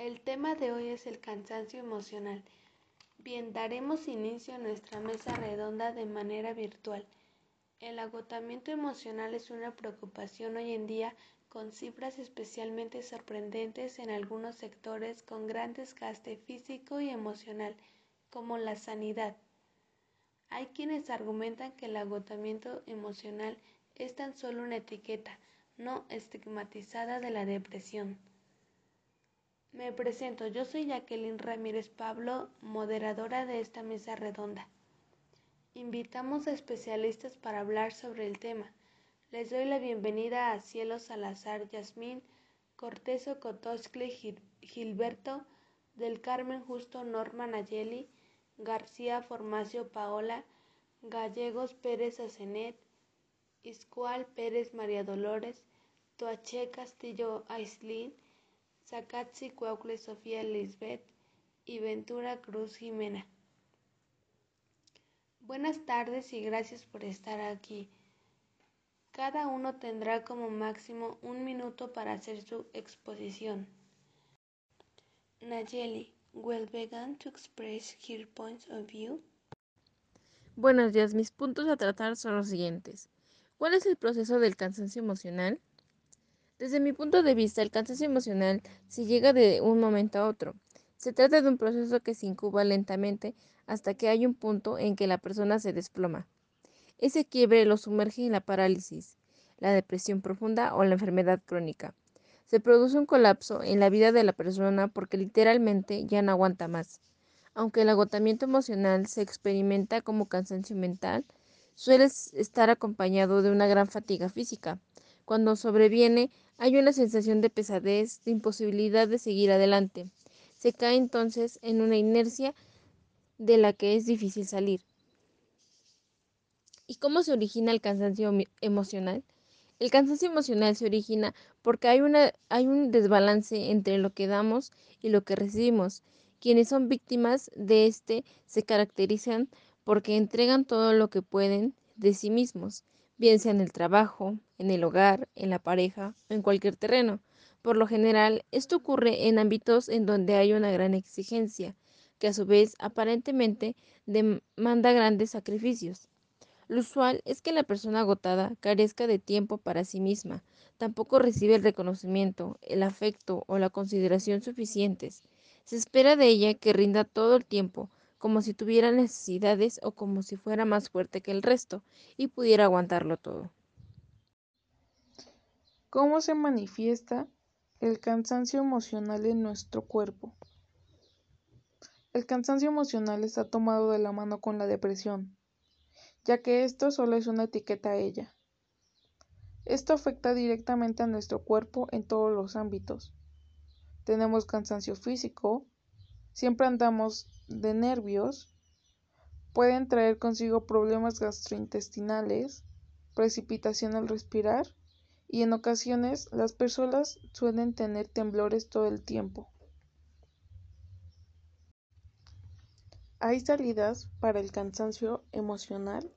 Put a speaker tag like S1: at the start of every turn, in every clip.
S1: El tema de hoy es el cansancio emocional. Bien, daremos inicio a nuestra mesa redonda de manera virtual. El agotamiento emocional es una preocupación hoy en día con cifras especialmente sorprendentes en algunos sectores con gran desgaste físico y emocional, como la sanidad. Hay quienes argumentan que el agotamiento emocional es tan solo una etiqueta no estigmatizada de la depresión. Me presento, yo soy Jacqueline Ramírez Pablo, moderadora de esta mesa redonda. Invitamos a especialistas para hablar sobre el tema. Les doy la bienvenida a Cielo Salazar Yasmín, Cortezo Cotoscle Gilberto, del Carmen Justo Norma Nayeli, García Formacio Paola, Gallegos Pérez Azenet, Iscual Pérez María Dolores, Toache Castillo Aislin, Zacatzi Cuaucle Sofía Lisbeth y Ventura Cruz Jimena. Buenas tardes y gracias por estar aquí. Cada uno tendrá como máximo un minuto para hacer su exposición. Nayeli, will begin to express her points of view.
S2: Buenos días, mis puntos a tratar son los siguientes. ¿Cuál es el proceso del cansancio emocional? Desde mi punto de vista, el cansancio emocional se llega de un momento a otro. Se trata de un proceso que se incuba lentamente hasta que hay un punto en que la persona se desploma. Ese quiebre lo sumerge en la parálisis, la depresión profunda o la enfermedad crónica. Se produce un colapso en la vida de la persona porque literalmente ya no aguanta más. Aunque el agotamiento emocional se experimenta como cansancio mental, suele estar acompañado de una gran fatiga física. Cuando sobreviene, hay una sensación de pesadez, de imposibilidad de seguir adelante. Se cae entonces en una inercia de la que es difícil salir. ¿Y cómo se origina el cansancio emocional? El cansancio emocional se origina porque hay, una, hay un desbalance entre lo que damos y lo que recibimos. Quienes son víctimas de este se caracterizan porque entregan todo lo que pueden de sí mismos bien sea en el trabajo, en el hogar, en la pareja o en cualquier terreno. Por lo general, esto ocurre en ámbitos en donde hay una gran exigencia, que a su vez aparentemente demanda grandes sacrificios. Lo usual es que la persona agotada carezca de tiempo para sí misma, tampoco recibe el reconocimiento, el afecto o la consideración suficientes. Se espera de ella que rinda todo el tiempo, como si tuviera necesidades o como si fuera más fuerte que el resto y pudiera aguantarlo todo.
S3: ¿Cómo se manifiesta el cansancio emocional en nuestro cuerpo? El cansancio emocional está tomado de la mano con la depresión, ya que esto solo es una etiqueta a ella. Esto afecta directamente a nuestro cuerpo en todos los ámbitos. Tenemos cansancio físico, siempre andamos de nervios, pueden traer consigo problemas gastrointestinales, precipitación al respirar y en ocasiones las personas suelen tener temblores todo el tiempo. ¿Hay salidas para el cansancio emocional?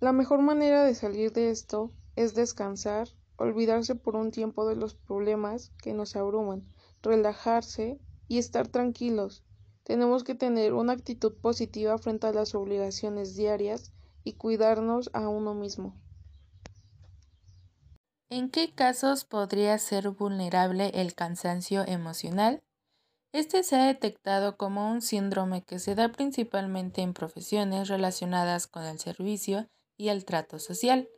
S3: La mejor manera de salir de esto es descansar, olvidarse por un tiempo de los problemas que nos abruman, relajarse y estar tranquilos. Tenemos que tener una actitud positiva frente a las obligaciones diarias y cuidarnos a uno mismo.
S4: ¿En qué casos podría ser vulnerable el cansancio emocional? Este se ha detectado como un síndrome que se da principalmente en profesiones relacionadas con el servicio y el trato social.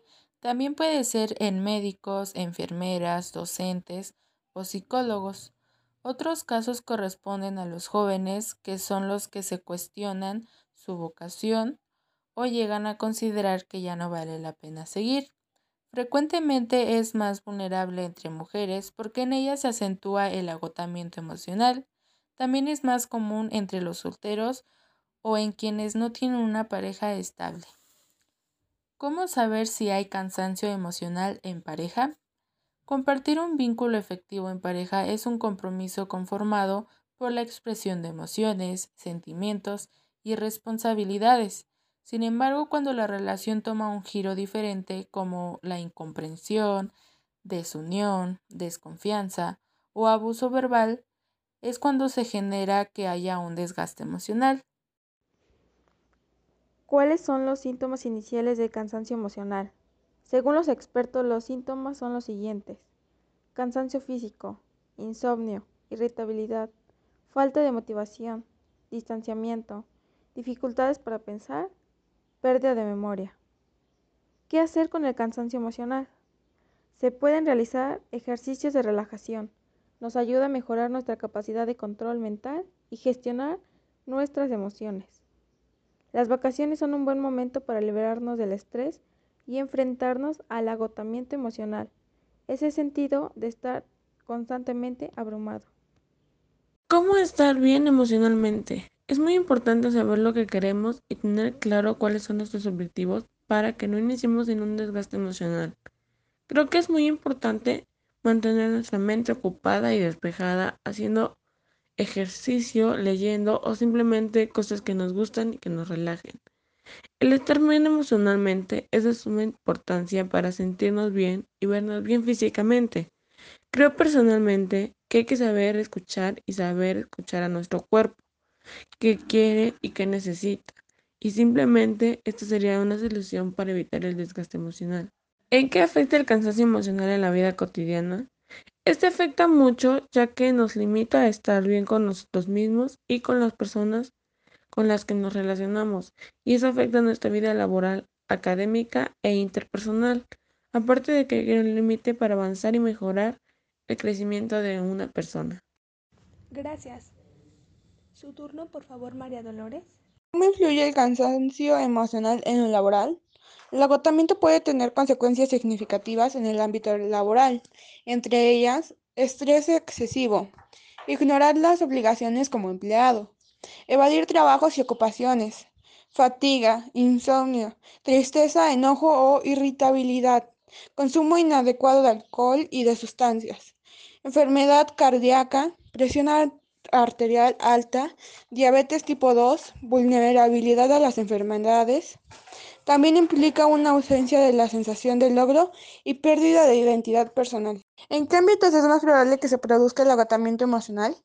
S4: También puede ser en médicos, enfermeras, docentes o psicólogos. Otros casos corresponden a los jóvenes, que son los que se cuestionan su vocación o llegan a considerar que ya no vale la pena seguir. Frecuentemente es más vulnerable entre mujeres porque en ellas se acentúa el agotamiento emocional. También es más común entre los solteros o en quienes no tienen una pareja estable. ¿Cómo saber si hay cansancio emocional en pareja? Compartir un vínculo efectivo en pareja es un compromiso conformado por la expresión de emociones, sentimientos y responsabilidades. Sin embargo, cuando la relación toma un giro diferente como la incomprensión, desunión, desconfianza o abuso verbal, es cuando se genera que haya un desgaste emocional.
S5: ¿Cuáles son los síntomas iniciales del cansancio emocional? Según los expertos, los síntomas son los siguientes. Cansancio físico, insomnio, irritabilidad, falta de motivación, distanciamiento, dificultades para pensar, pérdida de memoria. ¿Qué hacer con el cansancio emocional? Se pueden realizar ejercicios de relajación. Nos ayuda a mejorar nuestra capacidad de control mental y gestionar nuestras emociones. Las vacaciones son un buen momento para liberarnos del estrés y enfrentarnos al agotamiento emocional, ese sentido de estar constantemente abrumado.
S6: ¿Cómo estar bien emocionalmente? Es muy importante saber lo que queremos y tener claro cuáles son nuestros objetivos para que no iniciemos en un desgaste emocional. Creo que es muy importante mantener nuestra mente ocupada y despejada haciendo ejercicio, leyendo o simplemente cosas que nos gustan y que nos relajen. El estar bien emocionalmente es de suma importancia para sentirnos bien y vernos bien físicamente. Creo personalmente que hay que saber escuchar y saber escuchar a nuestro cuerpo, qué quiere y qué necesita. Y simplemente esto sería una solución para evitar el desgaste emocional. ¿En qué afecta el cansancio emocional en la vida cotidiana? Este afecta mucho ya que nos limita a estar bien con nosotros mismos y con las personas con las que nos relacionamos, y eso afecta nuestra vida laboral, académica e interpersonal, aparte de que hay un límite para avanzar y mejorar el crecimiento de una persona.
S1: Gracias. Su turno, por favor, María Dolores.
S7: ¿Cómo influye el cansancio emocional en lo laboral? El agotamiento puede tener consecuencias significativas en el ámbito laboral, entre ellas estrés excesivo, ignorar las obligaciones como empleado, evadir trabajos y ocupaciones, fatiga, insomnio, tristeza, enojo o irritabilidad, consumo inadecuado de alcohol y de sustancias, enfermedad cardíaca, presión arterial alta, diabetes tipo 2, vulnerabilidad a las enfermedades. También implica una ausencia de la sensación de logro y pérdida de identidad personal. ¿En qué ámbitos es más probable que se produzca el agotamiento emocional?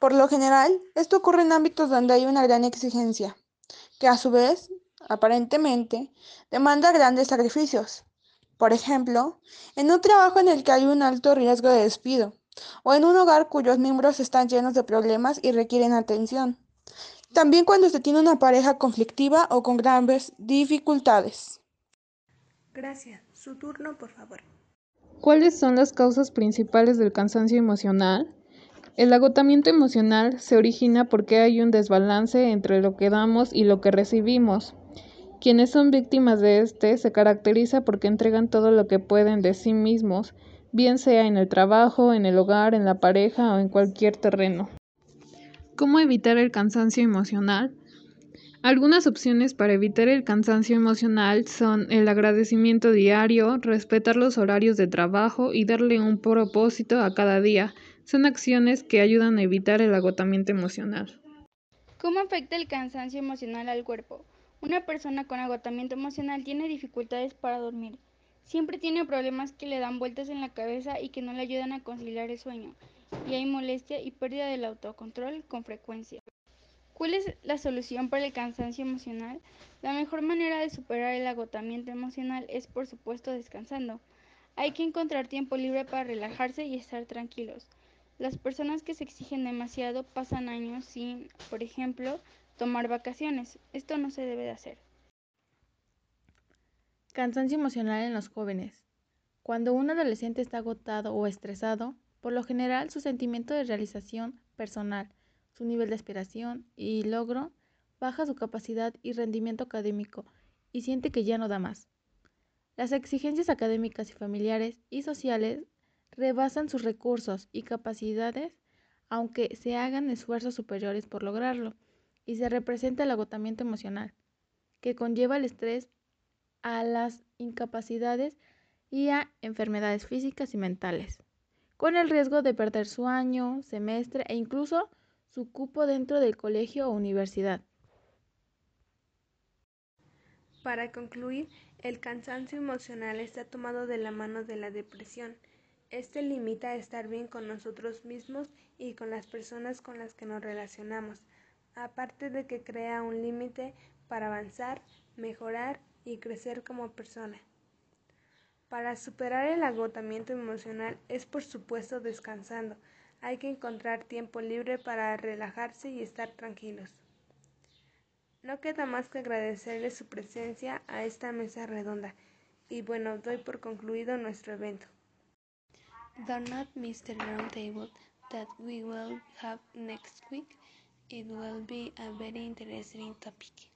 S7: Por lo general, esto ocurre en ámbitos donde hay una gran exigencia, que a su vez, aparentemente, demanda grandes sacrificios. Por ejemplo, en un trabajo en el que hay un alto riesgo de despido, o en un hogar cuyos miembros están llenos de problemas y requieren atención. También cuando se tiene una pareja conflictiva o con graves dificultades.
S1: Gracias. Su turno, por favor.
S8: ¿Cuáles son las causas principales del cansancio emocional? El agotamiento emocional se origina porque hay un desbalance entre lo que damos y lo que recibimos. Quienes son víctimas de este se caracteriza porque entregan todo lo que pueden de sí mismos bien sea en el trabajo, en el hogar, en la pareja o en cualquier terreno. ¿Cómo evitar el cansancio emocional? Algunas opciones para evitar el cansancio emocional son el agradecimiento diario, respetar los horarios de trabajo y darle un propósito a cada día. Son acciones que ayudan a evitar el agotamiento emocional.
S9: ¿Cómo afecta el cansancio emocional al cuerpo? Una persona con agotamiento emocional tiene dificultades para dormir, Siempre tiene problemas que le dan vueltas en la cabeza y que no le ayudan a conciliar el sueño, y hay molestia y pérdida del autocontrol con frecuencia. ¿Cuál es la solución para el cansancio emocional? La mejor manera de superar el agotamiento emocional es por supuesto descansando. Hay que encontrar tiempo libre para relajarse y estar tranquilos. Las personas que se exigen demasiado pasan años sin, por ejemplo, tomar vacaciones. Esto no se debe de hacer.
S5: Cansancio emocional en los jóvenes. Cuando un adolescente está agotado o estresado, por lo general su sentimiento de realización personal, su nivel de aspiración y logro baja su capacidad y rendimiento académico y siente que ya no da más. Las exigencias académicas y familiares y sociales rebasan sus recursos y capacidades aunque se hagan esfuerzos superiores por lograrlo, y se representa el agotamiento emocional, que conlleva el estrés a las incapacidades y a enfermedades físicas y mentales, con el riesgo de perder su año, semestre e incluso su cupo dentro del colegio o universidad.
S1: Para concluir, el cansancio emocional está tomado de la mano de la depresión. Este limita estar bien con nosotros mismos y con las personas con las que nos relacionamos, aparte de que crea un límite para avanzar, mejorar y crecer como persona. Para superar el agotamiento emocional es por supuesto descansando. Hay que encontrar tiempo libre para relajarse y estar tranquilos. No queda más que agradecerle su presencia a esta mesa redonda y bueno, doy por concluido nuestro evento.
S10: Do not miss the roundtable that we will have next week. It will be a very interesting topic.